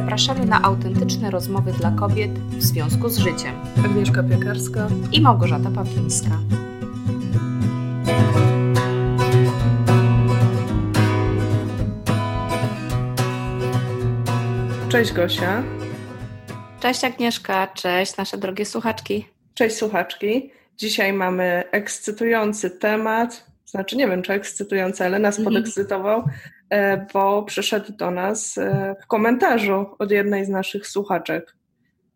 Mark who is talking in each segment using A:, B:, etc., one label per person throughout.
A: zapraszamy na autentyczne rozmowy dla kobiet w związku z życiem.
B: Agnieszka Piekarska
A: i Małgorzata Pawlińska.
B: Cześć Gosia.
A: Cześć Agnieszka, cześć nasze drogie słuchaczki.
B: Cześć słuchaczki. Dzisiaj mamy ekscytujący temat, znaczy nie wiem czy ekscytujący, ale nas mhm. podekscytował, bo przyszedł do nas e, w komentarzu od jednej z naszych słuchaczek,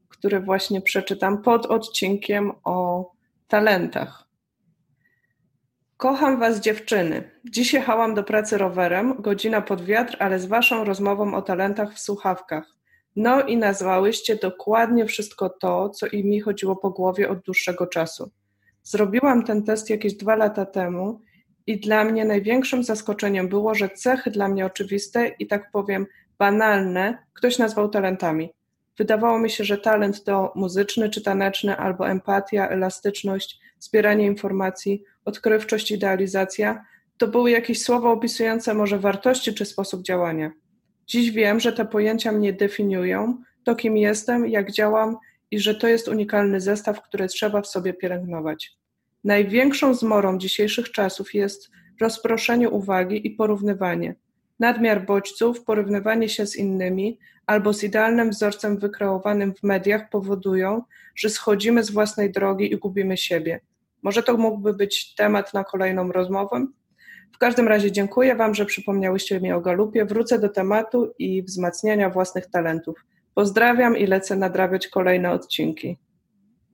B: który właśnie przeczytam pod odcinkiem o talentach. Kocham Was dziewczyny. Dziś jechałam do pracy rowerem, godzina pod wiatr, ale z Waszą rozmową o talentach w słuchawkach. No i nazwałyście dokładnie wszystko to, co i mi chodziło po głowie od dłuższego czasu. Zrobiłam ten test jakieś dwa lata temu i dla mnie największym zaskoczeniem było, że cechy dla mnie oczywiste i tak powiem banalne ktoś nazwał talentami. Wydawało mi się, że talent to muzyczny czy taneczny, albo empatia, elastyczność, zbieranie informacji, odkrywczość, idealizacja. To były jakieś słowa opisujące może wartości czy sposób działania. Dziś wiem, że te pojęcia mnie definiują, to kim jestem, jak działam i że to jest unikalny zestaw, który trzeba w sobie pielęgnować. Największą zmorą dzisiejszych czasów jest rozproszenie uwagi i porównywanie. Nadmiar bodźców, porównywanie się z innymi albo z idealnym wzorcem wykreowanym w mediach powodują, że schodzimy z własnej drogi i gubimy siebie. Może to mógłby być temat na kolejną rozmowę? W każdym razie dziękuję Wam, że przypomniałyście mi o galupie. Wrócę do tematu i wzmacniania własnych talentów. Pozdrawiam i lecę nadrabiać kolejne odcinki.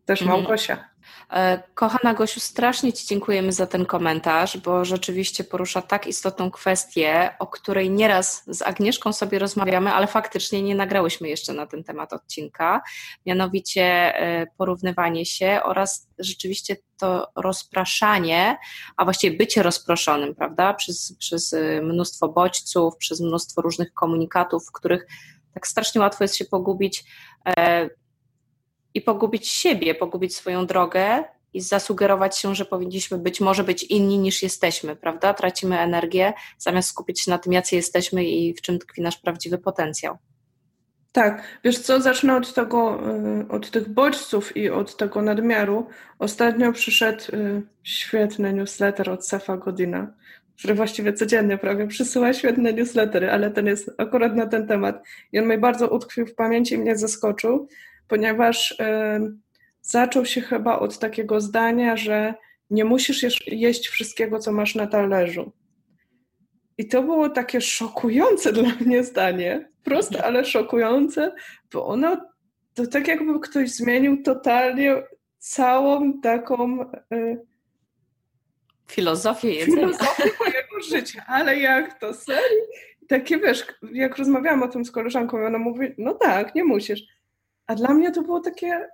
B: Też mhm. Małgosia.
A: E, kochana Gosiu, strasznie Ci dziękujemy za ten komentarz, bo rzeczywiście porusza tak istotną kwestię, o której nieraz z Agnieszką sobie rozmawiamy, ale faktycznie nie nagrałyśmy jeszcze na ten temat odcinka. Mianowicie e, porównywanie się oraz rzeczywiście to rozpraszanie, a właściwie bycie rozproszonym, prawda, przez, przez e, mnóstwo bodźców, przez mnóstwo różnych komunikatów, w których tak strasznie łatwo jest się pogubić i pogubić siebie, pogubić swoją drogę i zasugerować się, że powinniśmy być może być inni niż jesteśmy, prawda? Tracimy energię, zamiast skupić się na tym, jacy jesteśmy i w czym tkwi nasz prawdziwy potencjał.
B: Tak, wiesz co, zacznę od tego, y, od tych bodźców i od tego nadmiaru. Ostatnio przyszedł y, świetny newsletter od Sefa Godina, który właściwie codziennie prawie przysyła świetne newslettery, ale ten jest akurat na ten temat. I on mnie bardzo utkwił w pamięci i mnie zaskoczył, ponieważ zaczął się chyba od takiego zdania, że nie musisz jeść wszystkiego, co masz na talerzu. I to było takie szokujące dla mnie zdanie, proste, ale szokujące, bo ono to tak jakby ktoś zmienił totalnie całą taką y,
A: filozofię jedzenia.
B: Filozofię mojego życia, ale jak to serio? Takie wiesz, jak rozmawiałam o tym z koleżanką, ona mówi, no tak, nie musisz. A dla mnie to było takie,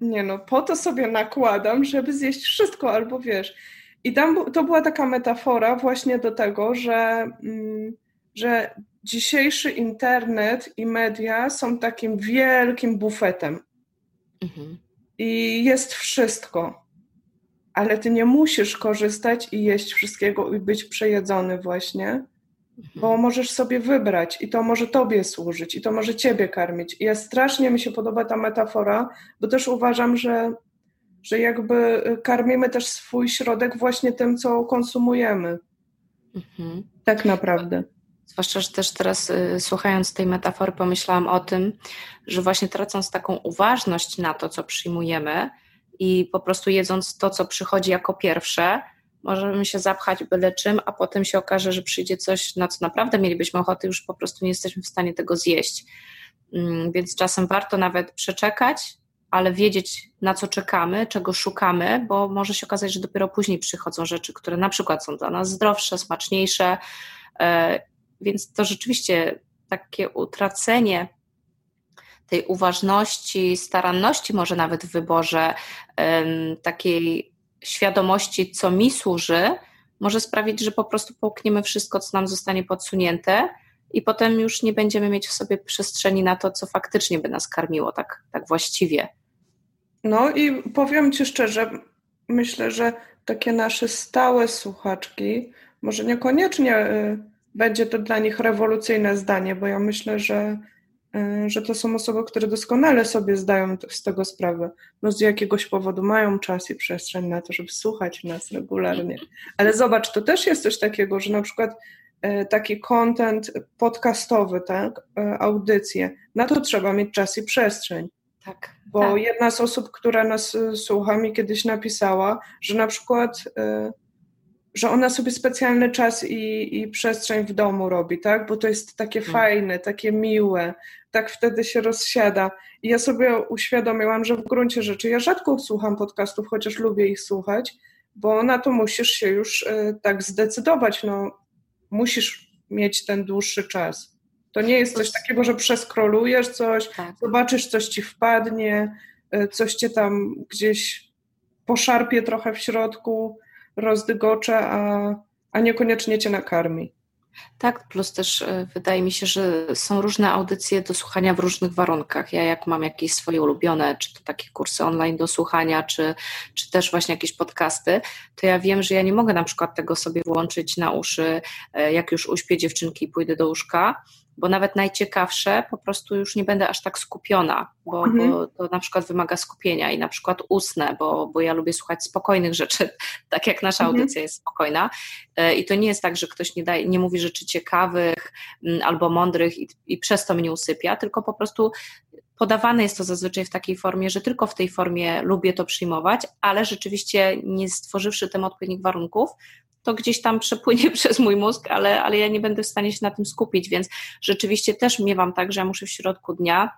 B: nie no, po to sobie nakładam, żeby zjeść wszystko, albo wiesz. I tam to była taka metafora właśnie do tego, że, mm, że dzisiejszy internet i media są takim wielkim bufetem. Mhm. I jest wszystko. Ale ty nie musisz korzystać i jeść wszystkiego i być przejedzony właśnie, bo możesz sobie wybrać i to może tobie służyć i to może ciebie karmić. I ja strasznie mi się podoba ta metafora, bo też uważam, że, że jakby karmimy też swój środek właśnie tym, co konsumujemy. Mhm. Tak naprawdę.
A: Zwłaszcza, że też teraz y, słuchając tej metafory pomyślałam o tym, że właśnie tracąc taką uważność na to, co przyjmujemy i po prostu jedząc to, co przychodzi jako pierwsze, możemy się zapchać byle czym, a potem się okaże, że przyjdzie coś, na co naprawdę mielibyśmy ochotę, już po prostu nie jesteśmy w stanie tego zjeść. Mm, więc czasem warto nawet przeczekać, ale wiedzieć, na co czekamy, czego szukamy, bo może się okazać, że dopiero później przychodzą rzeczy, które na przykład są dla nas zdrowsze, smaczniejsze. E, więc to rzeczywiście takie utracenie tej uważności, staranności, może nawet w wyborze takiej świadomości, co mi służy, może sprawić, że po prostu połkniemy wszystko, co nam zostanie podsunięte i potem już nie będziemy mieć w sobie przestrzeni na to, co faktycznie by nas karmiło tak, tak właściwie.
B: No i powiem Ci szczerze, myślę, że takie nasze stałe słuchaczki, może niekoniecznie y, będzie to dla nich rewolucyjne zdanie, bo ja myślę, że, że to są osoby, które doskonale sobie zdają z tego sprawę. No z jakiegoś powodu mają czas i przestrzeń na to, żeby słuchać nas regularnie. Ale zobacz, to też jest coś takiego, że na przykład y, taki content podcastowy, tak, y, audycje, na to trzeba mieć czas i przestrzeń.
A: Tak.
B: Bo
A: tak.
B: jedna z osób, która nas słucha, mi kiedyś napisała, że na przykład że ona sobie specjalny czas i, i przestrzeń w domu robi, tak? Bo to jest takie hmm. fajne, takie miłe, tak wtedy się rozsiada. I ja sobie uświadomiłam, że w gruncie rzeczy ja rzadko słucham podcastów, chociaż lubię ich słuchać, bo na to musisz się już y, tak zdecydować. No, musisz mieć ten dłuższy czas. To nie jest coś takiego, że przeskrolujesz coś, tak. zobaczysz, coś ci wpadnie, y, coś cię tam gdzieś poszarpie trochę w środku rozdygocze, a, a niekoniecznie cię nakarmi.
A: Tak, plus też e, wydaje mi się, że są różne audycje do słuchania w różnych warunkach. Ja jak mam jakieś swoje ulubione, czy to takie kursy online do słuchania, czy, czy też właśnie jakieś podcasty, to ja wiem, że ja nie mogę na przykład tego sobie włączyć na uszy, e, jak już uśpię dziewczynki i pójdę do łóżka, bo nawet najciekawsze po prostu już nie będę aż tak skupiona, bo, mhm. bo, to na przykład wymaga skupienia i na przykład usnę, bo, bo ja lubię słuchać spokojnych rzeczy, tak jak nasza mhm. audycja jest spokojna. E, I to nie jest tak, że ktoś nie, daje, nie mówi rzeczy ciekawych albo mądrych i, i przez to mnie usypia, tylko po prostu podawane jest to zazwyczaj w takiej formie, że tylko w tej formie lubię to przyjmować, ale rzeczywiście nie stworzywszy tym odpowiednich warunków, to gdzieś tam przepłynie przez mój mózg, ale, ale ja nie będę w stanie się na tym skupić, więc rzeczywiście też miewam tak, że ja muszę w środku dnia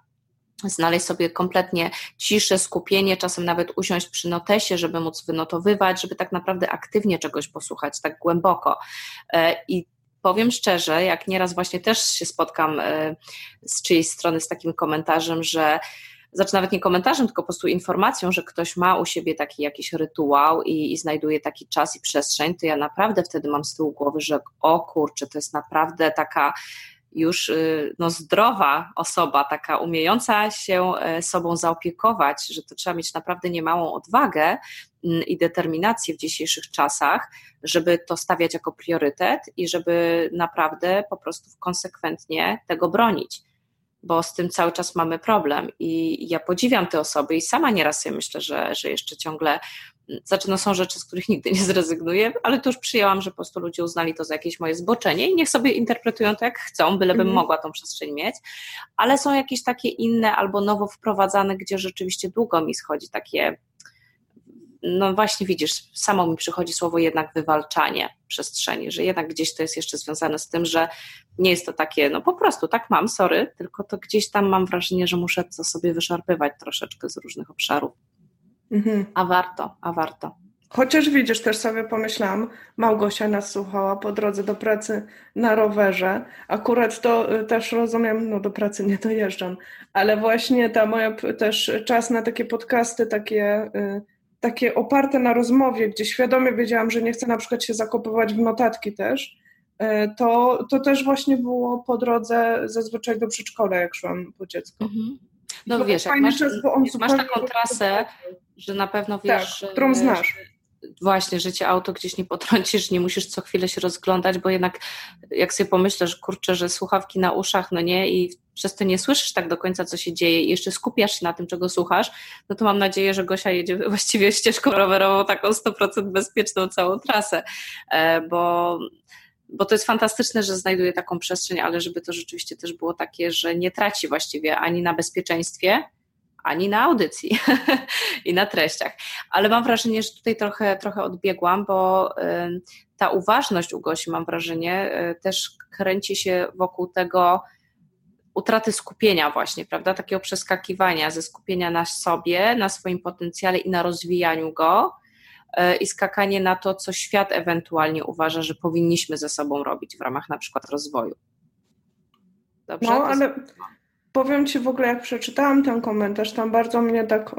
A: znaleźć sobie kompletnie ciszę, skupienie, czasem nawet usiąść przy notesie, żeby móc wynotowywać, żeby tak naprawdę aktywnie czegoś posłuchać, tak głęboko. E, I powiem szczerze, jak nieraz właśnie też się spotkam e, z czyjejś strony z takim komentarzem, że znaczy nawet nie komentarzem, tylko po prostu informacją, że ktoś ma u siebie taki jakiś rytuał i, i znajduje taki czas i przestrzeń, to ja naprawdę wtedy mam z tyłu głowy, że o kurczę, to jest naprawdę taka już y, no, zdrowa osoba, taka umiejąca się e, sobą zaopiekować, że to trzeba mieć naprawdę niemałą odwagę mm, i determinację w dzisiejszych czasach, żeby to stawiać jako priorytet i żeby naprawdę po prostu konsekwentnie tego bronić bo z tym cały czas mamy problem i ja podziwiam te osoby i sama nieraz myślę, że, że jeszcze ciągle, znaczy no są rzeczy, z których nigdy nie zrezygnuję, ale to już przyjęłam, że po prostu ludzie uznali to za jakieś moje zboczenie i niech sobie interpretują to jak chcą, bylebym mm. mogła tą przestrzeń mieć, ale są jakieś takie inne albo nowo wprowadzane, gdzie rzeczywiście długo mi schodzi takie no właśnie widzisz, samo mi przychodzi słowo jednak wywalczanie przestrzeni, że jednak gdzieś to jest jeszcze związane z tym, że nie jest to takie, no po prostu tak mam, sorry, tylko to gdzieś tam mam wrażenie, że muszę to sobie wyszarpywać troszeczkę z różnych obszarów. Mhm. A warto, a warto.
B: Chociaż widzisz, też sobie pomyślałam, Małgosia nas słuchała po drodze do pracy na rowerze. Akurat to y, też rozumiem, no do pracy nie dojeżdżam, ale właśnie ta moja też czas na takie podcasty, takie y, takie oparte na rozmowie, gdzie świadomie wiedziałam, że nie chcę na przykład się zakopywać w notatki też, e, to, to też właśnie było po drodze zazwyczaj do przedszkola, jak szłam po dziecku. Mhm.
A: No wiesz, jak masz, czas, masz taką trasę, że na pewno tak, wiesz...
B: Tak, którą znasz
A: właśnie, że cię auto gdzieś nie potrącisz, nie musisz co chwilę się rozglądać, bo jednak jak sobie pomyślisz, kurczę, że słuchawki na uszach, no nie, i przez to nie słyszysz tak do końca, co się dzieje i jeszcze skupiasz się na tym, czego słuchasz, no to mam nadzieję, że Gosia jedzie właściwie ścieżką rowerową taką 100% bezpieczną całą trasę, e, bo bo to jest fantastyczne, że znajduje taką przestrzeń, ale żeby to rzeczywiście też było takie, że nie traci właściwie ani na bezpieczeństwie, ani na audycji i na treściach. Ale mam wrażenie, że tutaj trochę, trochę odbiegłam, bo ta uważność u Gosi, mam wrażenie, y, też kręci się wokół tego utraty skupienia właśnie, prawda, takiego przeskakiwania ze skupienia na sobie, na swoim potencjale i na rozwijaniu go y, i skakanie na to, co świat ewentualnie uważa, że powinniśmy ze sobą robić w ramach na przykład rozwoju.
B: Dobrze? No, ale powiem Ci w ogóle, jak przeczytałam ten komentarz, tam bardzo mnie tak y,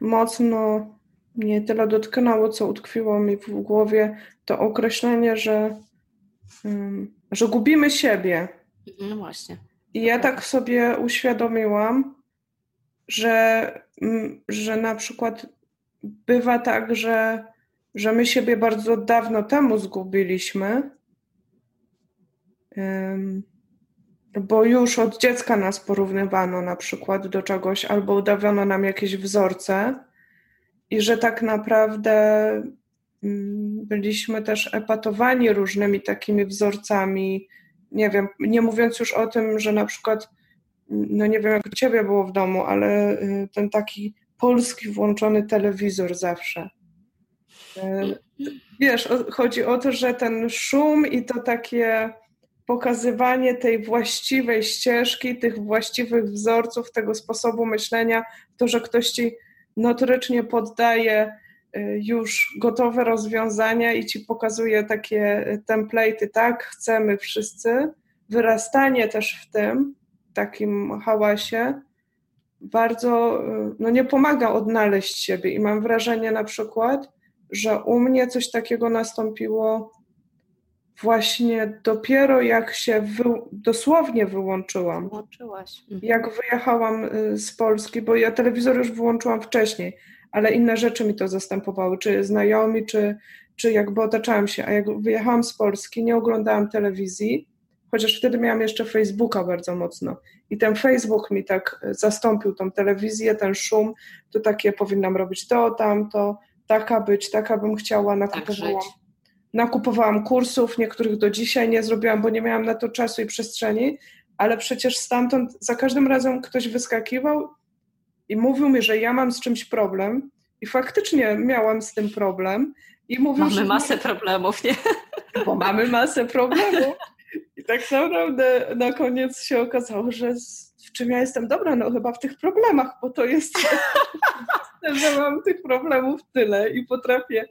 B: mocno nie tyle dotknęło, co utkwiło mi w głowie to określenie, że, y, że gubimy siebie.
A: No właśnie.
B: I ja tak sobie uświadomiłam, że, że na przykład bywa tak, że, że my siebie bardzo dawno temu zgubiliśmy, bo już od dziecka nas porównywano na przykład do czegoś, albo udawano nam jakieś wzorce, i że tak naprawdę mm, byliśmy też epatowani różnymi takimi wzorcami. Nie wiem, nie mówiąc już o tym, że na przykład, no nie wiem jak u ciebie było w domu, ale y, ten taki polski włączony telewizor zawsze. Y, wiesz, chodzi o to, że ten szum i to takie pokazywanie tej właściwej ścieżki, tych właściwych wzorców, tego sposobu myślenia, to, że ktoś ci notorycznie poddaje y, już gotowe rozwiązania i ci pokazuje takie templaty, tak, chcemy wszyscy. Wyrastanie też w tym, takim hałasie, bardzo y, no, nie pomaga odnaleźć siebie. I mam wrażenie na przykład, że u mnie coś takiego nastąpiło właśnie dopiero jak się wy, dosłownie wyłączyłam.
A: Wyłączyłaś.
B: Mhm. Jak wyjechałam y, z Polski, bo ja telewizor już wyłączyłam wcześniej, ale inne rzeczy mi to zastępowały, czy znajomi, czy, czy jakby otaczałam się. A jak wyjechałam z Polski, nie oglądałam telewizji, chociaż wtedy miałam jeszcze Facebooka bardzo mocno. I ten Facebook mi tak y, zastąpił tą telewizję, ten szum, to takie powinnam robić to, tamto, taka być, taka bym chciała, nakupowałam. Tak nakupowałam kursów, niektórych do dzisiaj nie zrobiłam, bo nie miałam na to czasu i przestrzeni, ale przecież stamtąd za każdym razem ktoś wyskakiwał i mówił mi, że ja mam z czymś problem i faktycznie miałam z tym problem. I mówił,
A: mamy masę problemów, nie?
B: Bo mamy masę problemów. I tak naprawdę na koniec się okazało, że w czym ja jestem dobra? No chyba w tych problemach, bo to jest, że mam tych problemów tyle i potrafię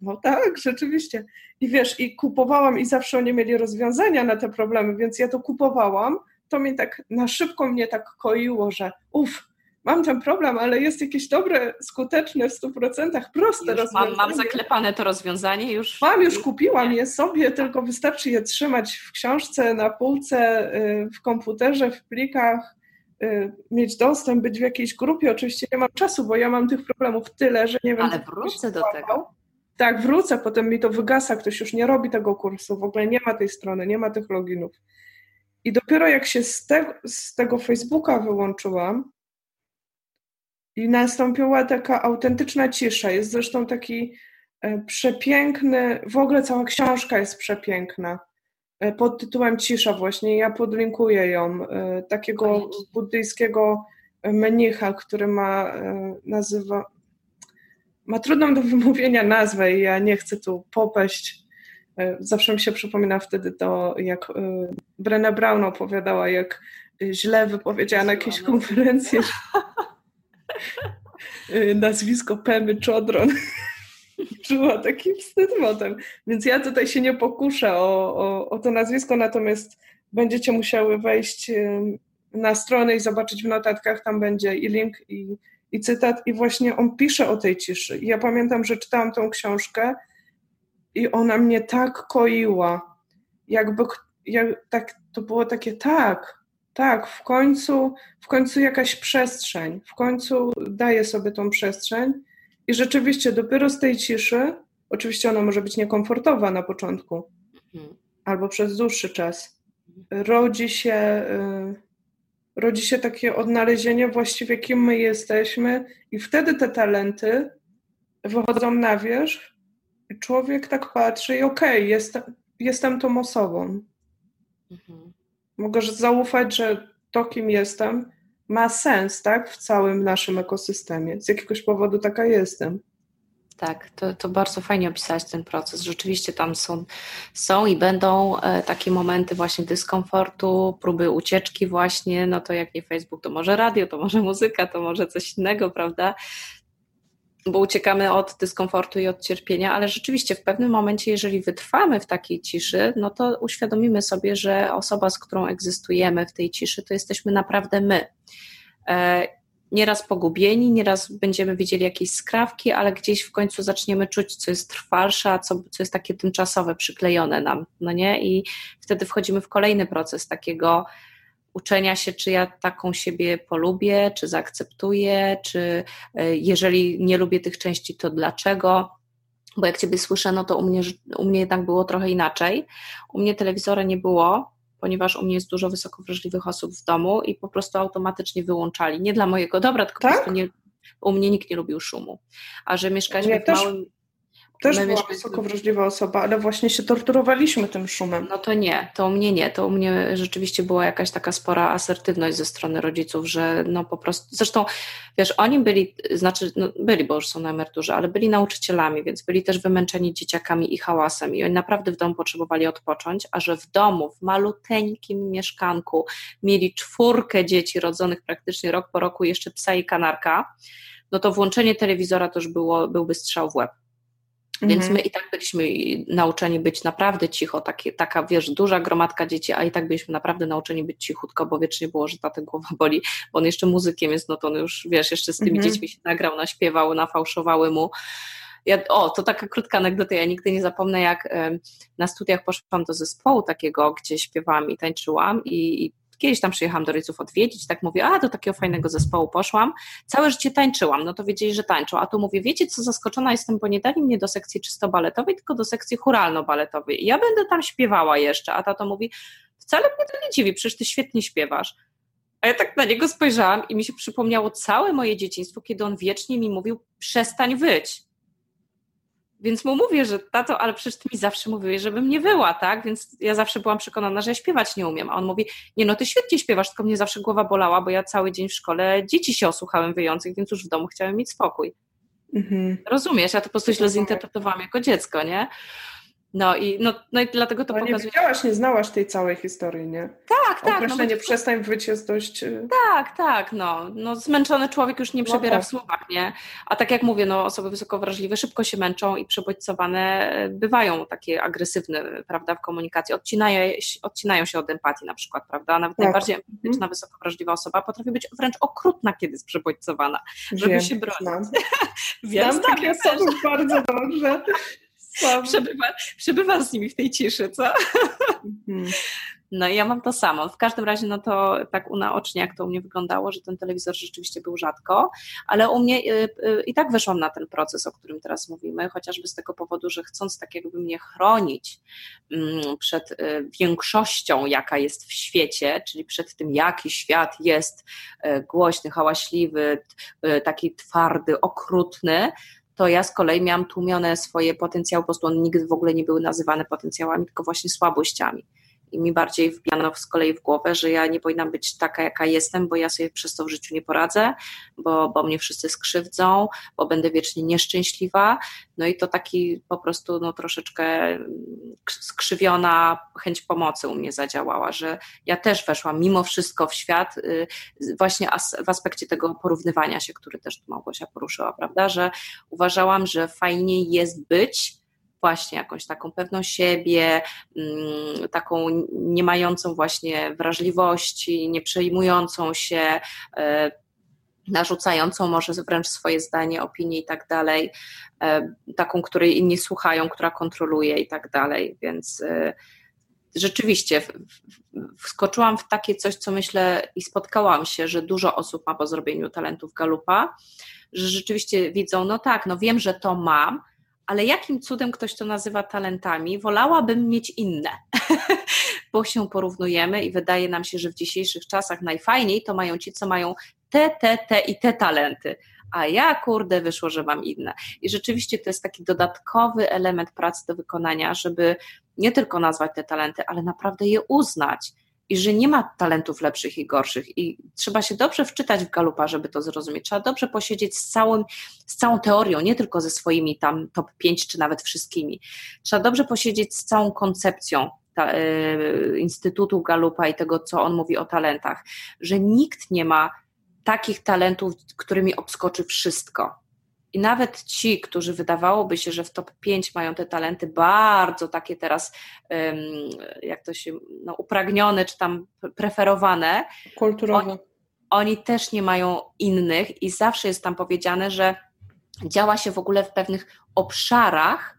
B: no tak, rzeczywiście. I wiesz, i kupowałam i zawsze oni mieli rozwiązania na te problemy, więc ja to kupowałam. To mi tak na szybko mnie tak koiło, że uff, mam ten problem, ale jest jakieś dobre, skuteczne w 100%, proste
A: już
B: rozwiązanie.
A: Mam, mam zaklepane to rozwiązanie już.
B: Mam, już kupiłam je sobie, tylko wystarczy je trzymać w książce, na półce, y, w komputerze, w plikach, y, mieć dostęp, być w jakiejś grupie. Oczywiście nie mam czasu, bo ja mam tych problemów tyle, że nie wiem.
A: Ale wrócę do tego
B: tak, wrócę, potem mi to wygasa, ktoś już nie robi tego kursu, w ogóle nie ma tej strony, nie ma tych loginów. I dopiero jak się z, te, z tego Facebooka wyłączyłam i nastąpiła taka autentyczna cisza, jest zresztą taki e, przepiękny, w ogóle cała książka jest przepiękna, e, pod tytułem Cisza właśnie, ja podlinkuję ją, e, takiego buddyjskiego mnicha, który ma, nazywa, ma trudną do wymówienia nazwę i ja nie chcę tu popaść. E, zawsze mi się przypomina wtedy to, jak e, Brenna Brown opowiadała, jak źle wypowiedziała na jakiejś konferencji e, nazwisko Pemy Czodron. Czuła taki wstyd potem. Więc ja tutaj się nie pokuszę o, o, o to nazwisko, natomiast będziecie musiały wejść na stronę i zobaczyć w notatkach, tam będzie i link, i, i cytat, i właśnie on pisze o tej ciszy. I ja pamiętam, że czytałam tą książkę i ona mnie tak koiła. Jakby jak, tak, to było takie tak, tak, w końcu, w końcu jakaś przestrzeń, w końcu daję sobie tą przestrzeń i rzeczywiście dopiero z tej ciszy, oczywiście ona może być niekomfortowa na początku mhm. albo przez dłuższy czas, rodzi się y, rodzi się takie odnalezienie właściwie, kim my jesteśmy, i wtedy te talenty wychodzą na wierzch. I człowiek tak patrzy i okej, okay, jestem, jestem tą osobą. Mhm. Mogę zaufać, że to, kim jestem, ma sens, tak, w całym naszym ekosystemie. Z jakiegoś powodu taka jestem.
A: Tak, to, to bardzo fajnie opisać ten proces. Rzeczywiście tam są, są i będą e, takie momenty właśnie dyskomfortu, próby ucieczki właśnie, no to jak nie Facebook, to może radio, to może muzyka, to może coś innego, prawda? Bo uciekamy od dyskomfortu i od cierpienia, ale rzeczywiście w pewnym momencie, jeżeli wytrwamy w takiej ciszy, no to uświadomimy sobie, że osoba, z którą egzystujemy w tej ciszy, to jesteśmy naprawdę my e, nieraz pogubieni, nieraz będziemy widzieli jakieś skrawki, ale gdzieś w końcu zaczniemy czuć, co jest trwalsze, a co, co jest takie tymczasowe, przyklejone nam, no nie? I wtedy wchodzimy w kolejny proces takiego uczenia się, czy ja taką siebie polubię, czy zaakceptuję, czy e, jeżeli nie lubię tych części, to dlaczego. bo jak Ciebie słyszę, no to u mnie, u mnie jednak było trochę inaczej. U mnie telewizora nie było, ponieważ u mnie jest dużo wysoko wrażliwych osób w domu i po prostu automatycznie wyłączali. Nie dla mojego dobra, tylko tak? po prostu nie, u mnie nikt nie lubił szumu. A że mieszkaliśmy ja w małym...
B: Też była wysoko wrażliwa osoba, ale właśnie się torturowaliśmy tym szumem.
A: No to nie, to u mnie nie. To u mnie rzeczywiście była jakaś taka spora asertywność ze strony rodziców, że no po prostu, zresztą wiesz, oni byli, znaczy no byli, bo już są na emeryturze, ale byli nauczycielami, więc byli też wymęczeni dzieciakami i hałasem i oni naprawdę w domu potrzebowali odpocząć, a że w domu, w maluteńkim mieszkanku mieli czwórkę dzieci rodzonych praktycznie rok po roku, jeszcze psa i kanarka, no to włączenie telewizora to już było, byłby strzał w łeb. Więc mhm. my i tak byliśmy nauczeni być naprawdę cicho, takie, taka, wiesz, duża gromadka dzieci, a i tak byliśmy naprawdę nauczeni być cichutko, bo wiecznie było, że ta głowa boli, bo on jeszcze muzykiem jest, no to on już, wiesz, jeszcze z tymi mhm. dziećmi się nagrał, naśpiewały, nafałszowały mu. Ja, o, to taka krótka anegdota, ja nigdy nie zapomnę, jak na studiach poszłam do zespołu takiego, gdzie śpiewałam i tańczyłam i, i Kiedyś tam przyjechałam do rodziców odwiedzić, tak mówię, a do takiego fajnego zespołu poszłam. Całe życie tańczyłam, no to wiedzieli, że tańczą. A tu mówię, wiecie co, zaskoczona jestem, bo nie dali mnie do sekcji czysto baletowej, tylko do sekcji churalno-baletowej. I ja będę tam śpiewała jeszcze. A tato mówi, wcale mnie to nie dziwi, przecież ty świetnie śpiewasz. A ja tak na niego spojrzałam i mi się przypomniało całe moje dzieciństwo, kiedy on wiecznie mi mówił, przestań wyć. Więc mu mówię, że tato, ale przecież ty mi zawsze mówiłeś, żebym nie wyła, tak? Więc ja zawsze byłam przekonana, że ja śpiewać nie umiem. A on mówi, nie no, ty świetnie śpiewasz, tylko mnie zawsze głowa bolała, bo ja cały dzień w szkole dzieci się osłuchałem wyjących, więc już w domu chciałem mieć spokój. Mhm. Rozumiesz? Ja to po prostu źle zinterpretowałam jako dziecko, nie? No i, no, no i dlatego to
B: no
A: pokazuje.
B: Nie wiedziałaś, nie znałaś tej całej historii, nie?
A: Tak, tak.
B: Określenie no, przestań wyć jest dość... Y,
A: tak, tak, no. no. Zmęczony człowiek już nie no przebiera no, w słowach, nie? A tak jak mówię, no osoby wysoko wrażliwe szybko się męczą i przebodźcowane e, bywają takie agresywne, prawda, w komunikacji. Odcinają, odcinają się od empatii na przykład, prawda? Nawet tak. najbardziej empatyczna, mhm. wysoko wrażliwa osoba potrafi być wręcz okrutna, kiedy jest przebodźcowana, żeby się bronić.
B: Znam. Wiem, znam takie osoby bardzo dobrze.
A: Przebywa, przebywa z nimi w tej ciszy, co? Mhm. No i ja mam to samo. W każdym razie, no to tak unaocznie, jak to u mnie wyglądało, że ten telewizor rzeczywiście był rzadko, ale u mnie y, y, i tak weszłam na ten proces, o którym teraz mówimy, chociażby z tego powodu, że chcąc tak jakby mnie chronić mm, przed y, większością, jaka jest w świecie, czyli przed tym, jaki świat jest głośny, hałaśliwy, taki twardy, okrutny, to ja z kolei miałam tłumione swoje potencjały, po prostu one nigdy w ogóle nie były nazywane potencjałami, tylko właśnie słabościami i mi bardziej wbijano z kolei w głowę, że ja nie powinnam być taka, jaka jestem, bo ja sobie przez to w życiu nie poradzę, bo, bo mnie wszyscy skrzywdzą, bo będę wiecznie nieszczęśliwa. No i to taki po prostu no, troszeczkę skrzywiona chęć pomocy u mnie zadziałała, że ja też weszłam mimo wszystko w świat y, właśnie w aspekcie tego porównywania się, który też Małgosia poruszyła, prawda, że uważałam, że fajniej jest być właśnie jakąś taką pewną siebie, mm, taką nie mającą właśnie wrażliwości, nie przejmującą się, e, narzucającą może wręcz swoje zdanie, opinie i tak dalej, e, taką, której inni słuchają, która kontroluje i tak dalej, więc e, rzeczywiście wskoczyłam w takie coś, co myślę i spotkałam się, że dużo osób ma po zrobieniu talentów Galupa, że rzeczywiście widzą, no tak, no wiem, że to mam, ale jakim cudem ktoś to nazywa talentami? Wolałabym mieć inne, bo się porównujemy i wydaje nam się, że w dzisiejszych czasach najfajniej to mają ci, co mają te, te, te i te talenty. A ja, kurde, wyszło, że mam inne. I rzeczywiście to jest taki dodatkowy element pracy do wykonania, żeby nie tylko nazwać te talenty, ale naprawdę je uznać i że nie ma talentów lepszych i gorszych i trzeba się dobrze wczytać w galupa, żeby to zrozumieć. Trzeba dobrze posiedzieć z, całym, z całą teorią, nie tylko ze swoimi tam top 5 czy nawet wszystkimi. Trzeba dobrze posiedzieć z całą koncepcją ta, y, Instytutu Galupa i tego, co on mówi o talentach, że nikt nie ma takich talentów, którymi obskoczy wszystko i nawet ci, którzy wydawałoby się, że w top 5 mają te talenty bardzo takie teraz, jak to się, no, upragnione czy tam preferowane,
B: kulturowe.
A: Oni, oni też nie mają innych i zawsze jest tam powiedziane, że działa się w ogóle w pewnych obszarach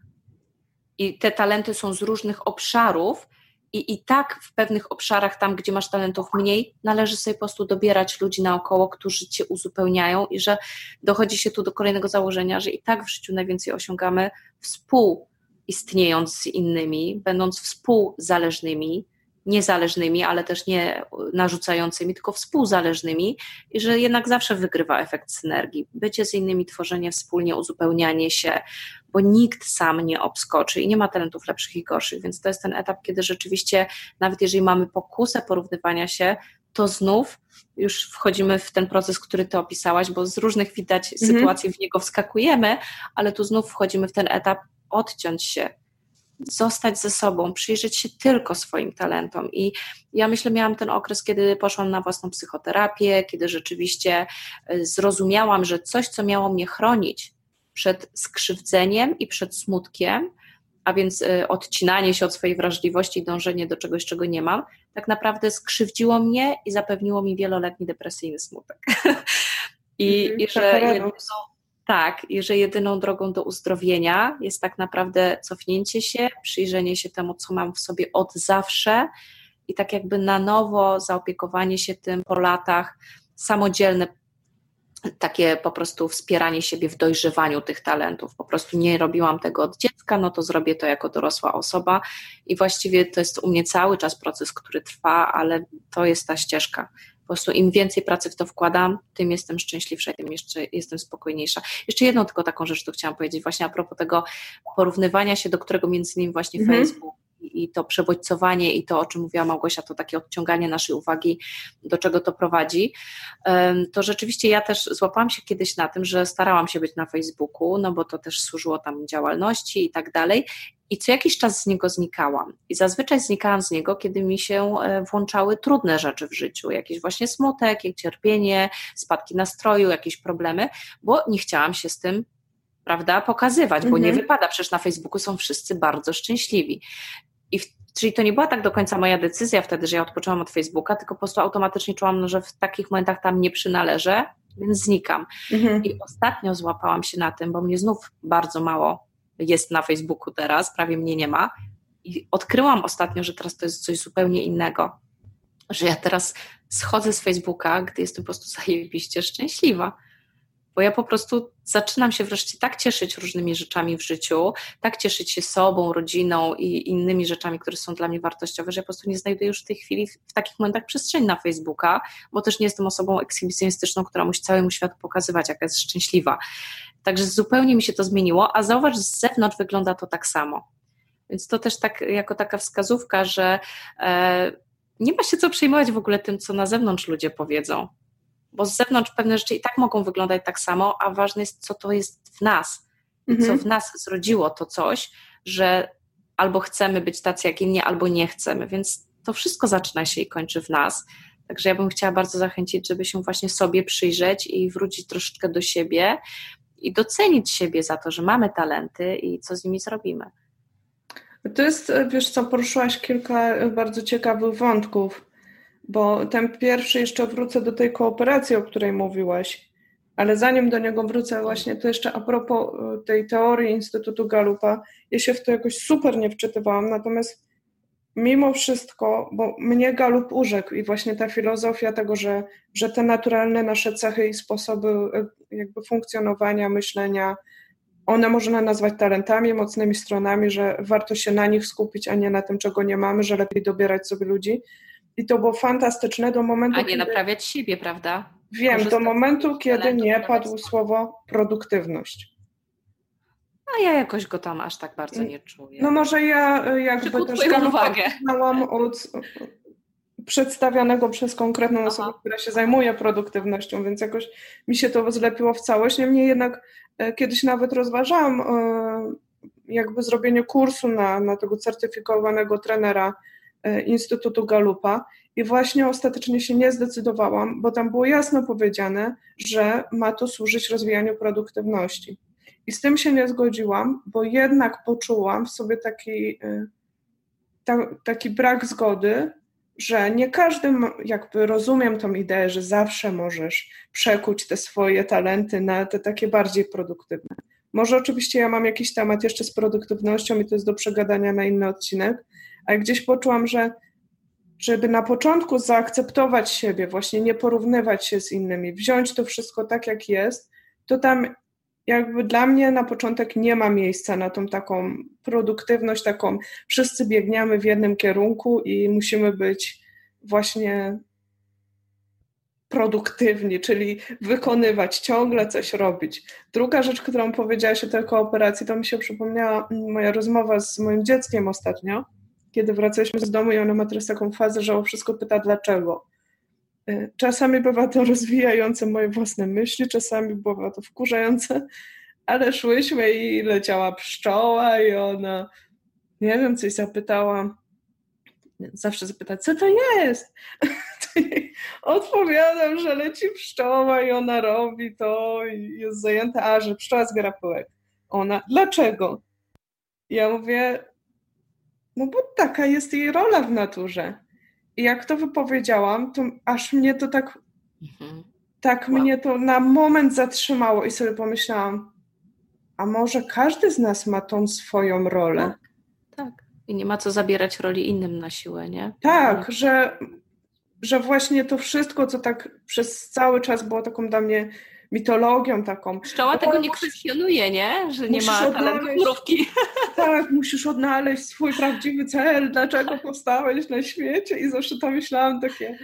A: i te talenty są z różnych obszarów I, I tak w pewnych obszarach, tam gdzie masz talentów mniej, należy sobie po prostu dobierać ludzi naokoło, którzy cię uzupełniają, i że dochodzi się tu do kolejnego założenia, że i tak w życiu najwięcej osiągamy współistniejąc z innymi, będąc współzależnymi, niezależnymi, ale też nie narzucającymi, tylko współzależnymi i że jednak zawsze wygrywa efekt synergii. Bycie z innymi, tworzenie wspólnie, uzupełnianie się, bo nikt sam nie obskoczy i nie ma talentów lepszych i gorszych, więc to jest ten etap, kiedy rzeczywiście, nawet jeżeli mamy pokusę porównywania się, to znów już wchodzimy w ten proces, który ty opisałaś, bo z różnych widać mhm. sytuacji w niego wskakujemy, ale tu znów wchodzimy w ten etap odciąć się, zostać ze sobą, przyjrzeć się tylko swoim talentom. I ja myślę, miałam ten okres, kiedy poszłam na własną psychoterapię, kiedy rzeczywiście e, zrozumiałam, że coś, co miało mnie chronić przed skrzywdzeniem i przed smutkiem, a więc e, odcinanie się od swojej wrażliwości i dążenie do czegoś, czego nie mam, tak naprawdę skrzywdziło mnie i zapewniło mi wieloletni depresyjny smutek. I, mhm, i że jedną, tak, i że jedyną drogą do uzdrowienia jest tak naprawdę cofnięcie się, przyjrzenie się temu, co mam w sobie od zawsze i tak jakby na nowo zaopiekowanie się tym po latach, samodzielne takie po prostu wspieranie siebie w dojrzewaniu tych talentów. Po prostu nie robiłam tego od dziecka, no to zrobię to jako dorosła osoba i właściwie to jest u mnie cały czas proces, który trwa, ale to jest ta ścieżka po prostu im więcej pracy w to wkładam, tym jestem szczęśliwsza, tym jeszcze jestem spokojniejsza. Jeszcze jedną tylko taką rzecz tu chciałam powiedzieć, właśnie a propos tego porównywania się, do którego między innymi właśnie mhm. Facebook i to przebodźcowanie i to, o czym mówiła Małgosia, to takie odciąganie naszej uwagi, do czego to prowadzi, to rzeczywiście ja też złapałam się kiedyś na tym, że starałam się być na Facebooku, no bo to też służyło tam działalności i tak dalej i co jakiś czas z niego znikałam. I zazwyczaj znikałam z niego, kiedy mi się e, włączały trudne rzeczy w życiu, jakiś właśnie smutek, jakieś cierpienie, spadki nastroju, jakieś problemy, bo nie chciałam się z tym prawda, pokazywać, bo nie mhm. wypada, przecież na Facebooku są wszyscy bardzo szczęśliwi. I w, czyli to nie była tak do końca moja decyzja wtedy, że ja odpoczęłam od Facebooka, tylko po prostu automatycznie czułam, no, że w takich momentach tam nie przynależę, więc znikam. Mhm. I ostatnio złapałam się na tym, bo mnie znów bardzo mało jest na Facebooku teraz, prawie mnie nie ma. I odkryłam ostatnio, że teraz to jest coś zupełnie innego. Że ja teraz schodzę z Facebooka, gdy jestem po prostu zajebiście szczęśliwa bo ja po prostu zaczynam się wreszcie tak cieszyć różnymi rzeczami w życiu, tak cieszyć się sobą, rodziną i innymi rzeczami, które są dla mnie wartościowe, że ja po prostu nie znajduję już w tej chwili w takich momentach przestrzeni na Facebooka, bo też nie jestem osobą ekshibicjonistyczną, która musi całemu światu pokazywać, jaka jest szczęśliwa. Także zupełnie mi się to zmieniło, a zauważ, z zewnątrz wygląda to tak samo. Więc to też tak jako taka wskazówka, że e, nie ma się co przejmować w ogóle tym, co na zewnątrz ludzie powiedzą bo z zewnątrz pewne rzeczy i tak mogą wyglądać tak samo, a ważne jest, co to jest w nas, mhm. co w nas zrodziło to coś, że albo chcemy być tacy jak inni, albo nie chcemy, więc to wszystko zaczyna się i kończy w nas. Także ja bym chciała bardzo zachęcić, żeby się właśnie sobie przyjrzeć i wrócić troszeczkę do siebie i docenić siebie za to, że mamy talenty i co z nimi zrobimy.
B: To jest, wiesz co, poruszyłaś kilka bardzo ciekawych wątków. Bo ten pierwszy jeszcze wrócę do tej kooperacji, o której mówiłaś, ale zanim do niego wrócę właśnie, to jeszcze a propos e, tej teorii Instytutu Galupa, ja się w to jakoś super nie wczytywałam, natomiast mimo wszystko, bo mnie Galup urzekł i właśnie ta filozofia tego, że, że te naturalne nasze cechy i sposoby e, jakby funkcjonowania, myślenia, one można nazwać talentami, mocnymi stronami, że warto się na nich skupić, a nie na tym, czego nie mamy, że lepiej dobierać sobie ludzi. I to było fantastyczne do momentu.
A: A nie kiedy... naprawiać siebie, prawda?
B: Wiem, do momentu, kiedy nie padło słowo produktywność.
A: A ja jakoś go tam aż tak bardzo nie czuję.
B: No może ja e, jakby też
A: uwagę.
B: znałam od przedstawianego przez konkretną osobę, która się zajmuje produktywnością, więc jakoś mi się to zlepiło w całość. Niemniej jednak e, kiedyś nawet rozważałam e, jakby zrobienie kursu na, na tego certyfikowanego trenera Instytutu Galupa i właśnie ostatecznie się nie zdecydowałam, bo tam było jasno powiedziane, że ma to służyć rozwijaniu produktywności. I z tym się nie zgodziłam, bo jednak poczułam w sobie taki, e, ta, taki brak zgody, że nie każdy jakby rozumiem tą ideę, że zawsze możesz przekuć te swoje talenty na te takie bardziej produktywne. Może oczywiście ja mam jakiś temat jeszcze z produktywnością i to jest do przegadania na inny odcinek, ale gdzieś poczułam, że żeby na początku zaakceptować siebie, właśnie nie porównywać się z innymi, wziąć to wszystko tak, jak jest, to tam jakby dla mnie na początek nie ma miejsca na tą taką produktywność, taką wszyscy biegniemy w jednym kierunku i musimy być właśnie produktywni, czyli wykonywać, ciągle coś robić. Druga rzecz, którą powiedziałaś o tej kooperacji, to mi się przypomniała moja rozmowa z moim dzieckiem ostatnio, kiedy wracaliśmy z domu i ona ma teraz taką fazę, że o wszystko pyta dlaczego. Y, czasami bywa to rozwijające moje własne myśli, czasami bywa to wkurzające, ale szłyśmy i leciała pszczoła i ona, nie wiem, coś zapytała. Zawsze zapytać, co to jest? Odpowiadam, że leci pszczoła i ona robi to i jest zajęta, a że pszczoła zbiera pyłek. Ona, dlaczego? Ja mówię, no bo taka jest jej rola w naturze. I jak to wypowiedziałam, to aż mnie to tak, mhm. tak wow. mnie to na moment zatrzymało i sobie pomyślałam, a może każdy z nas ma tą swoją rolę.
A: Tak, tak. I nie ma co zabierać roli innym na siłę, nie?
B: Tak, mhm. że, że właśnie to wszystko, co tak przez cały czas było taką dla mnie mitologią taką.
A: Pszczoła tego nie kwestionuje, nie? Że nie ma talentu mrówki.
B: Tak, musisz odnaleźć swój prawdziwy cel, dlaczego powstałeś na świecie i zawsze to myślałam takie,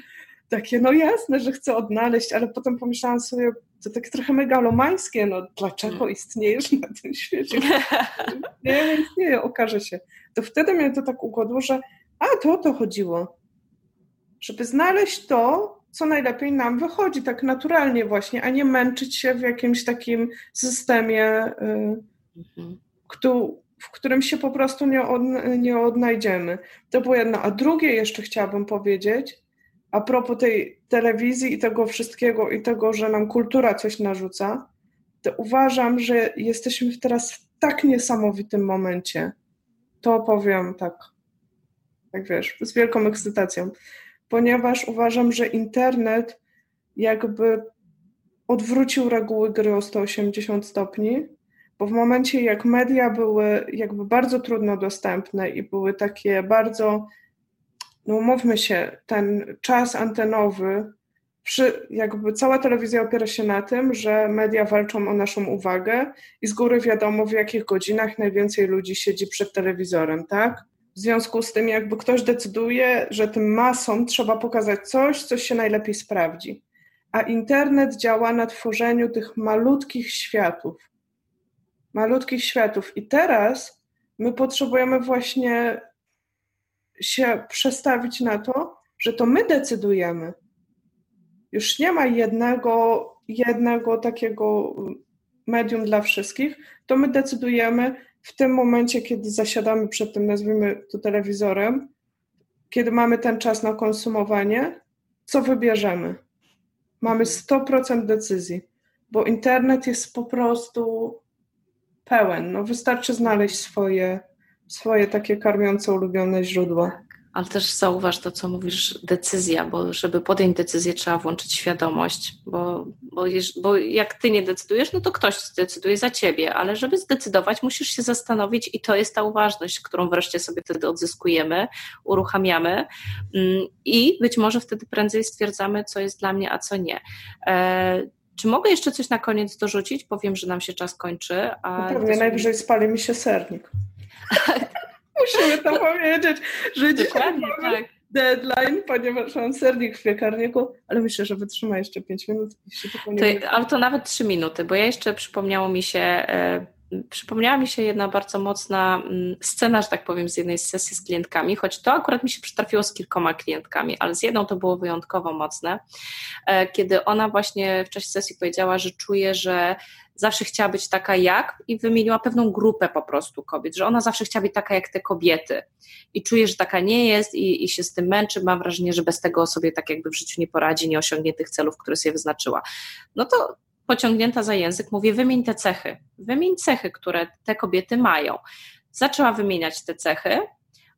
B: takie no jasne, że chcę odnaleźć, ale potem pomyślałam sobie, to takie trochę megalomańskie, no dlaczego hmm. istniejesz na tym świecie? Nie, istnieje, okaże się. To wtedy mnie to tak układło, że a, to o to chodziło. Żeby znaleźć to, co najlepiej nam wychodzi, tak naturalnie właśnie, a nie męczyć się w jakimś takim systemie, y, mhm. w którym się po prostu nie, od, nie odnajdziemy. To było jedno. A drugie jeszcze chciałabym powiedzieć, a propos tej telewizji i tego wszystkiego i tego, że nam kultura coś narzuca, to uważam, że jesteśmy teraz w tak niesamowitym momencie. To powiem tak, jak wiesz, z wielką ekscytacją ponieważ uważam, że internet jakby odwrócił reguły gry o 180 stopni, bo w momencie jak media były jakby bardzo trudno dostępne i były takie bardzo, no umówmy się, ten czas antenowy, przy, jakby cała telewizja opiera się na tym, że media walczą o naszą uwagę i z góry wiadomo w jakich godzinach najwięcej ludzi siedzi przed telewizorem, tak? W związku z tym, jakby ktoś decyduje, że tym masom trzeba pokazać coś, coś się najlepiej sprawdzi. A internet działa na tworzeniu tych malutkich światów. Malutkich światów. I teraz my potrzebujemy właśnie się przestawić na to, że to my decydujemy. Już nie ma jednego, jednego takiego medium dla wszystkich, to my decydujemy, w tym momencie, kiedy zasiadamy przed tym, nazwijmy to telewizorem, kiedy mamy ten czas na konsumowanie, co wybierzemy? Mamy 100% decyzji, bo internet jest po prostu pełen. No, wystarczy znaleźć swoje, swoje takie karmiące ulubione źródła
A: ale też zauważ to, co mówisz, decyzja, bo żeby podjąć decyzję, trzeba włączyć świadomość, bo, bo, bo jak ty nie decydujesz, no to ktoś zdecyduje za ciebie, ale żeby zdecydować, musisz się zastanowić i to jest ta uważność, którą wreszcie sobie wtedy odzyskujemy, uruchamiamy mm, i być może wtedy prędzej stwierdzamy, co jest dla mnie, a co nie. E, czy mogę jeszcze coś na koniec dorzucić? Powiem, że nam się czas kończy.
B: A no pewnie, najwyżej spali mi się sernik. Musimy to powiedzieć, że dzisiaj mamy tak. deadline, ponieważ mam sernik w piekarniku, ale myślę, że wytrzyma jeszcze 5 minut. Jeśli
A: to, ale to nawet 3 minuty, bo ja jeszcze przypomniało mi się, e, przypomniała mi się jedna bardzo mocna mm, scena, że tak powiem, z jednej z sesji z klientkami, choć to akurat mi się przytrafiło z kilkoma klientkami, ale z jedną to było wyjątkowo mocne, e, kiedy ona właśnie w czasie sesji powiedziała, że czuje, że zawsze chciała być taka jak i wymieniła pewną grupę po prostu kobiet, że ona zawsze chciała być taka jak te kobiety i czuje, że taka nie jest i, i się z tym męczy, mam wrażenie, że bez tego sobie tak jakby w życiu nie poradzi, nie osiągnie tych celów, które sobie wyznaczyła. No to pociągnięta za język, mówię, wymień te cechy, wymień cechy, które te kobiety mają. Zaczęła wymieniać te cechy,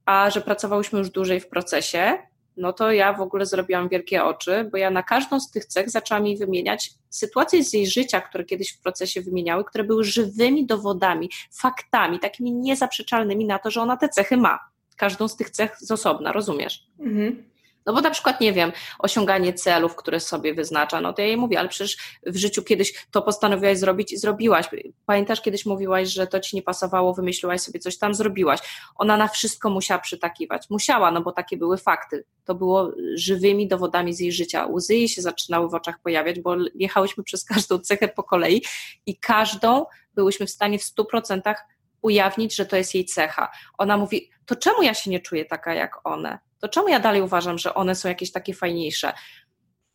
A: a że pracowałyśmy już dłużej w procesie, no to ja w ogóle zrobiłam wielkie oczy, bo ja na każdą z tych cech zaczęłam jej wymieniać sytuacje z jej życia, które kiedyś w procesie wymieniały, które były żywymi dowodami, faktami, takimi niezaprzeczalnymi na to, że ona te cechy ma. każdą z tych cech z osobna, rozumiesz? Mhm. No bo na przykład, nie wiem, osiąganie celów, które sobie wyznacza, no to ja jej mówię, ale przecież w życiu kiedyś to postanowiłaś zrobić i zrobiłaś. Pamiętasz, kiedyś mówiłaś, że to ci nie pasowało, wymyśliłaś sobie coś tam, zrobiłaś. Ona na wszystko musiała przytakiwać. Musiała, no bo takie były fakty. To było żywymi dowodami z jej życia. Łzy jej się zaczynały w oczach pojawiać, bo jechałyśmy przez każdą cechę po kolei i każdą byłyśmy w stanie w stu procentach ujawnić, że to jest jej cecha. Ona mówi, to czemu ja się nie czuję taka jak one? To czemu ja dalej uważam, że one są jakieś takie fajniejsze?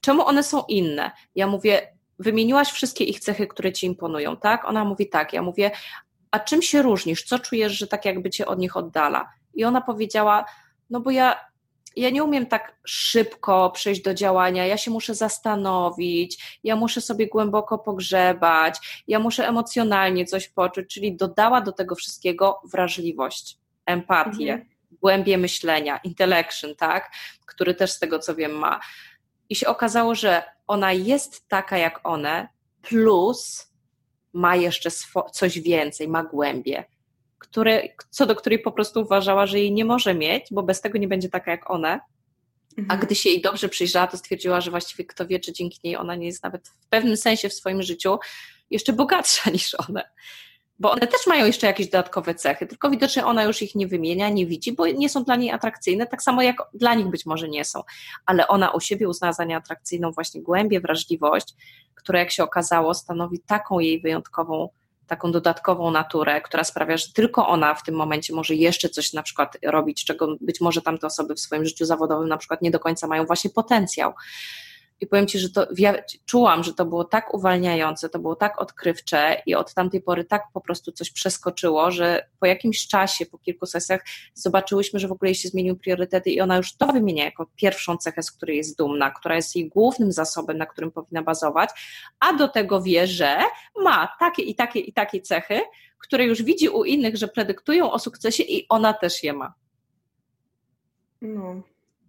A: Czemu one są inne? Ja mówię, wymieniłaś wszystkie ich cechy, które ci imponują, tak? Ona mówi tak, ja mówię, a czym się różnisz? Co czujesz, że tak jakby cię od nich oddala? I ona powiedziała, no bo ja, ja nie umiem tak szybko przejść do działania, ja się muszę zastanowić, ja muszę sobie głęboko pogrzebać, ja muszę emocjonalnie coś poczuć, czyli dodała do tego wszystkiego wrażliwość, empatię. Mhm głębie myślenia, intellection, tak, który też z tego co wiem ma. I się okazało, że ona jest taka jak one, plus ma jeszcze coś więcej, ma głębie, które, co do której po prostu uważała, że jej nie może mieć, bo bez tego nie będzie taka jak one. Mhm. A gdy się jej dobrze przyjrzała, to stwierdziła, że właściwie kto wie, czy dzięki niej ona nie jest nawet w pewnym sensie w swoim życiu jeszcze bogatsza niż one bo one też mają jeszcze jakieś dodatkowe cechy, tylko widocznie ona już ich nie wymienia, nie widzi, bo nie są dla niej atrakcyjne, tak samo jak dla nich być może nie są, ale ona u siebie uznała za nieatrakcyjną właśnie głębię, wrażliwość, która jak się okazało stanowi taką jej wyjątkową, taką dodatkową naturę, która sprawia, że tylko ona w tym momencie może jeszcze coś na przykład robić, czego być może tamte osoby w swoim życiu zawodowym na przykład nie do końca mają właśnie potencjał. I powiem Ci, że to czułam, że to było tak uwalniające, to było tak odkrywcze i od tamtej pory tak po prostu coś przeskoczyło, że po jakimś czasie, po kilku sesjach zobaczyłyśmy, że w ogóle jej się zmieniły priorytety i ona już to wymienia jako pierwszą cechę, z której jest dumna, która jest jej głównym zasobem, na którym powinna bazować, a do tego wie, że ma takie i takie i takie cechy, które już widzi u innych, że predyktują o sukcesie i ona też je ma. No,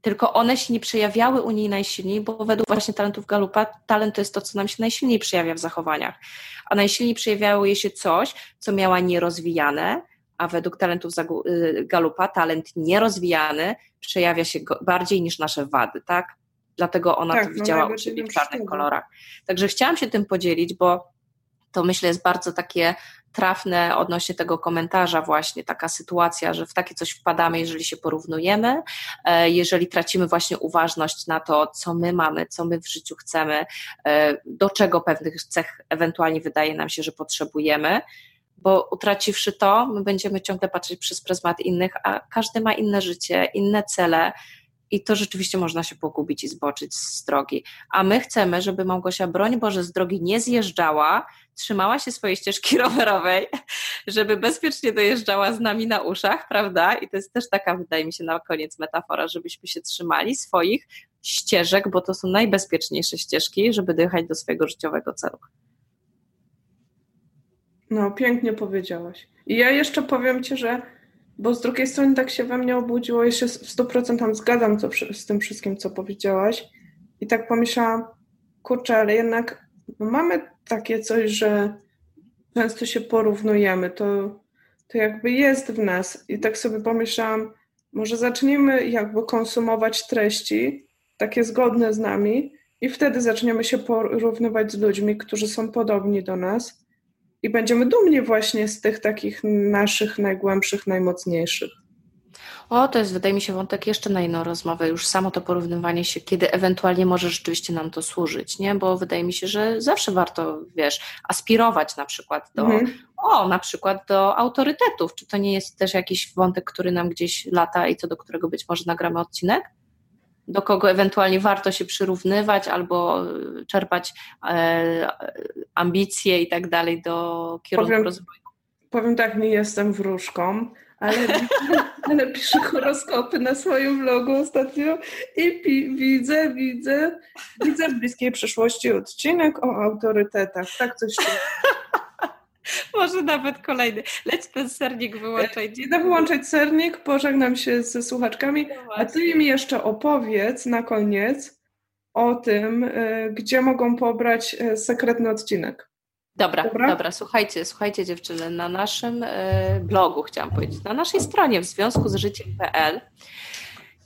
A: tylko one się nie przejawiały u niej najsilniej, bo według właśnie talentów Galupa talent to jest to, co nam się najsilniej przejawia w zachowaniach. A najsilniej przejawiało jej się coś, co miała nierozwijane, a według talentów y, Galupa talent nierozwijany przejawia się bardziej niż nasze wady, tak? Dlatego ona tak, to widziała u siebie w czarnych kolorach. Także chciałam się tym podzielić, bo to myślę jest bardzo takie trafne odnośnie tego komentarza właśnie taka sytuacja, że w takie coś wpadamy, jeżeli się porównujemy, e, jeżeli tracimy właśnie uważność na to, co my mamy, co my w życiu chcemy, e, do czego pewnych cech ewentualnie wydaje nam się, że potrzebujemy, bo utraciwszy to, my będziemy ciągle patrzeć przez pryzmat innych, a każdy ma inne życie, inne cele, i to rzeczywiście można się pogubić i zboczyć z drogi. A my chcemy, żeby Małgosia, broń Boże, z drogi nie zjeżdżała, trzymała się swojej ścieżki rowerowej, żeby bezpiecznie dojeżdżała z nami na uszach, prawda? I to jest też taka, wydaje mi się, na koniec metafora, żebyśmy się trzymali swoich ścieżek, bo to są najbezpieczniejsze ścieżki, żeby dojechać do swojego życiowego celu.
B: No, pięknie powiedziałaś. I ja jeszcze powiem Ci, że bo z drugiej strony tak się we mnie obudziło, ja się w 100% zgadzam co, z tym wszystkim, co powiedziałaś. I tak pomyślałam, kurczę, ale jednak no mamy takie coś, że często się porównujemy, to, to jakby jest w nas. I tak sobie pomyślałam, może zaczniemy jakby konsumować treści takie zgodne z nami i wtedy zaczniemy się porównywać z ludźmi, którzy są podobni do nas i będziemy dumni właśnie z tych takich naszych najgłębszych, najmocniejszych.
A: O, to jest, wydaje mi się, wątek jeszcze na inną rozmowę, już samo to porównywanie się, kiedy ewentualnie może rzeczywiście nam to służyć, nie? Bo wydaje mi się, że zawsze warto, wiesz, aspirować na przykład do, mhm. o, na przykład do autorytetów. Czy to nie jest też jakiś wątek, który nam gdzieś lata i co do którego być może nagramy odcinek? Do kogo ewentualnie warto się przyrównywać albo e, czerpać e, ambicje i tak dalej do kierunku powiem, rozwoju.
B: Powiem tak, nie jestem wróżką, ale, ale piszę horoskopy na swoim vlogu ostatnio i pi, widzę, widzę, widzę w bliskiej przyszłości odcinek o autorytetach. Tak coś się
A: Może nawet kolejny. Leć ten sernik wyłączaj.
B: Idę wyłączać sernik, pożegnam się ze słuchaczkami, no a ty mi jeszcze opowiedz na koniec o tym, y, gdzie mogą pobrać y, sekretny odcinek.
A: Dobra, dobra, dobra, słuchajcie, słuchajcie dziewczyny, na naszym y, blogu chciałam powiedzieć, na naszej stronie w związku z życiem.pl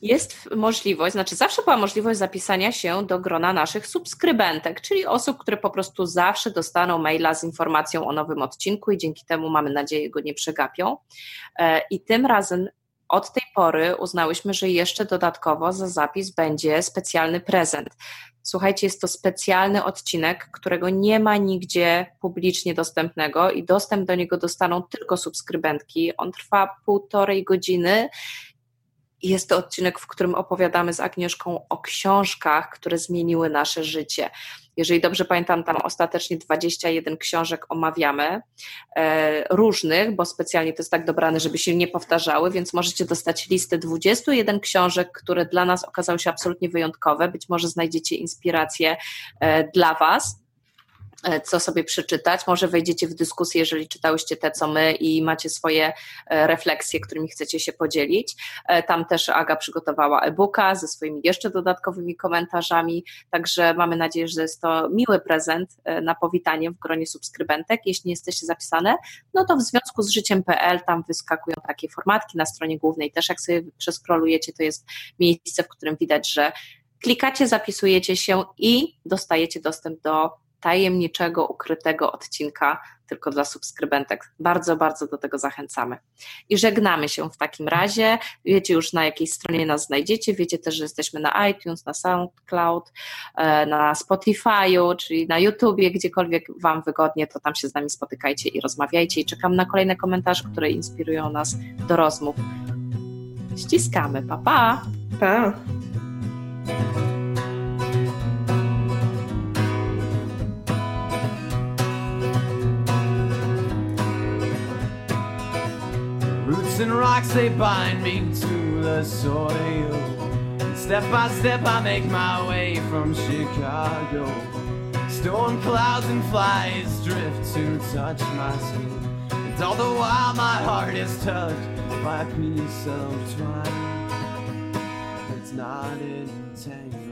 A: jest możliwość, znaczy zawsze była możliwość zapisania się do grona naszych subskrybentek, czyli osób, które po prostu zawsze dostaną maila z informacją o nowym odcinku i dzięki temu mamy nadzieję go nie przegapią. E, I tym razem od tej pory uznałyśmy, że jeszcze dodatkowo za zapis będzie specjalny prezent. Słuchajcie, jest to specjalny odcinek, którego nie ma nigdzie publicznie dostępnego i dostęp do niego dostaną tylko subskrybentki. On trwa półtorej godziny jest to odcinek, w którym opowiadamy z Agnieszką o książkach, które zmieniły nasze życie. Jeżeli dobrze pamiętam, tam ostatecznie 21 książek omawiamy, e, różnych, bo specjalnie to jest tak dobrane, żeby się nie powtarzały, więc możecie dostać listę 21 książek, które dla nas okazały się absolutnie wyjątkowe. Być może znajdziecie inspirację e, dla Was. E, co sobie przeczytać. Może wejdziecie w dyskusję, jeżeli czytałyście te, co my i macie swoje e, refleksje, którymi chcecie się podzielić. E, tam też Aga przygotowała e-booka ze swoimi jeszcze dodatkowymi komentarzami, także mamy nadzieję, że jest to miły prezent na powitanie w gronie subskrybentek. Jeśli nie jesteście zapisane, no to w związku z życiem.pl tam wyskakują takie formatki na stronie głównej. Też jak sobie przeskrolujecie, to jest miejsce, w którym widać, że klikacie, zapisujecie się i dostajecie dostęp do tajemniczego, ukrytego odcinka tylko dla subskrybentek. Bardzo, bardzo do tego zachęcamy. I żegnamy się w takim razie. Wiecie już na jakiej stronie nas znajdziecie. Wiecie też, że jesteśmy na iTunes, na SoundCloud, e, na Spotify'u, czyli na YouTubie, gdziekolwiek Wam wygodnie, to tam się z nami spotykajcie i rozmawiajcie. I czekam na kolejne komentarze, które inspirują nas do rozmów. Ściskamy. Pa, pa!
B: Pa! And rocks they bind me to the soil. And step by step I make my way from Chicago. Storm clouds and flies drift to touch my skin. And all the while my heart is touched by a piece of twine. It's not entangled.